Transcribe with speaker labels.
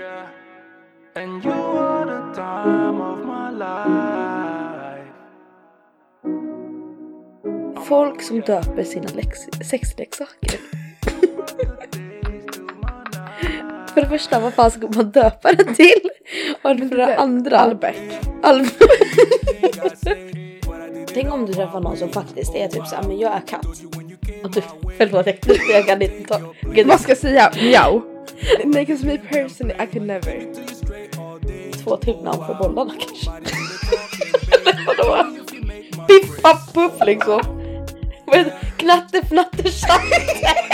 Speaker 1: And you are the time of my life.
Speaker 2: Folk som döper sina sexleksaker. För det första, vad fan ska man döpa den till? Och för det andra...
Speaker 3: Albert.
Speaker 2: Albert. Tänk om du träffar någon som faktiskt är typ såhär, men jag är katt. Och du, förlåt jag, jag kan inte ta...
Speaker 3: Man ska säga miau. Nej, 'cause me personally I could never.
Speaker 2: två till namn på bollarna kanske. Eller vadå? Piff papp puff liksom. Knatte fnatte tjatte.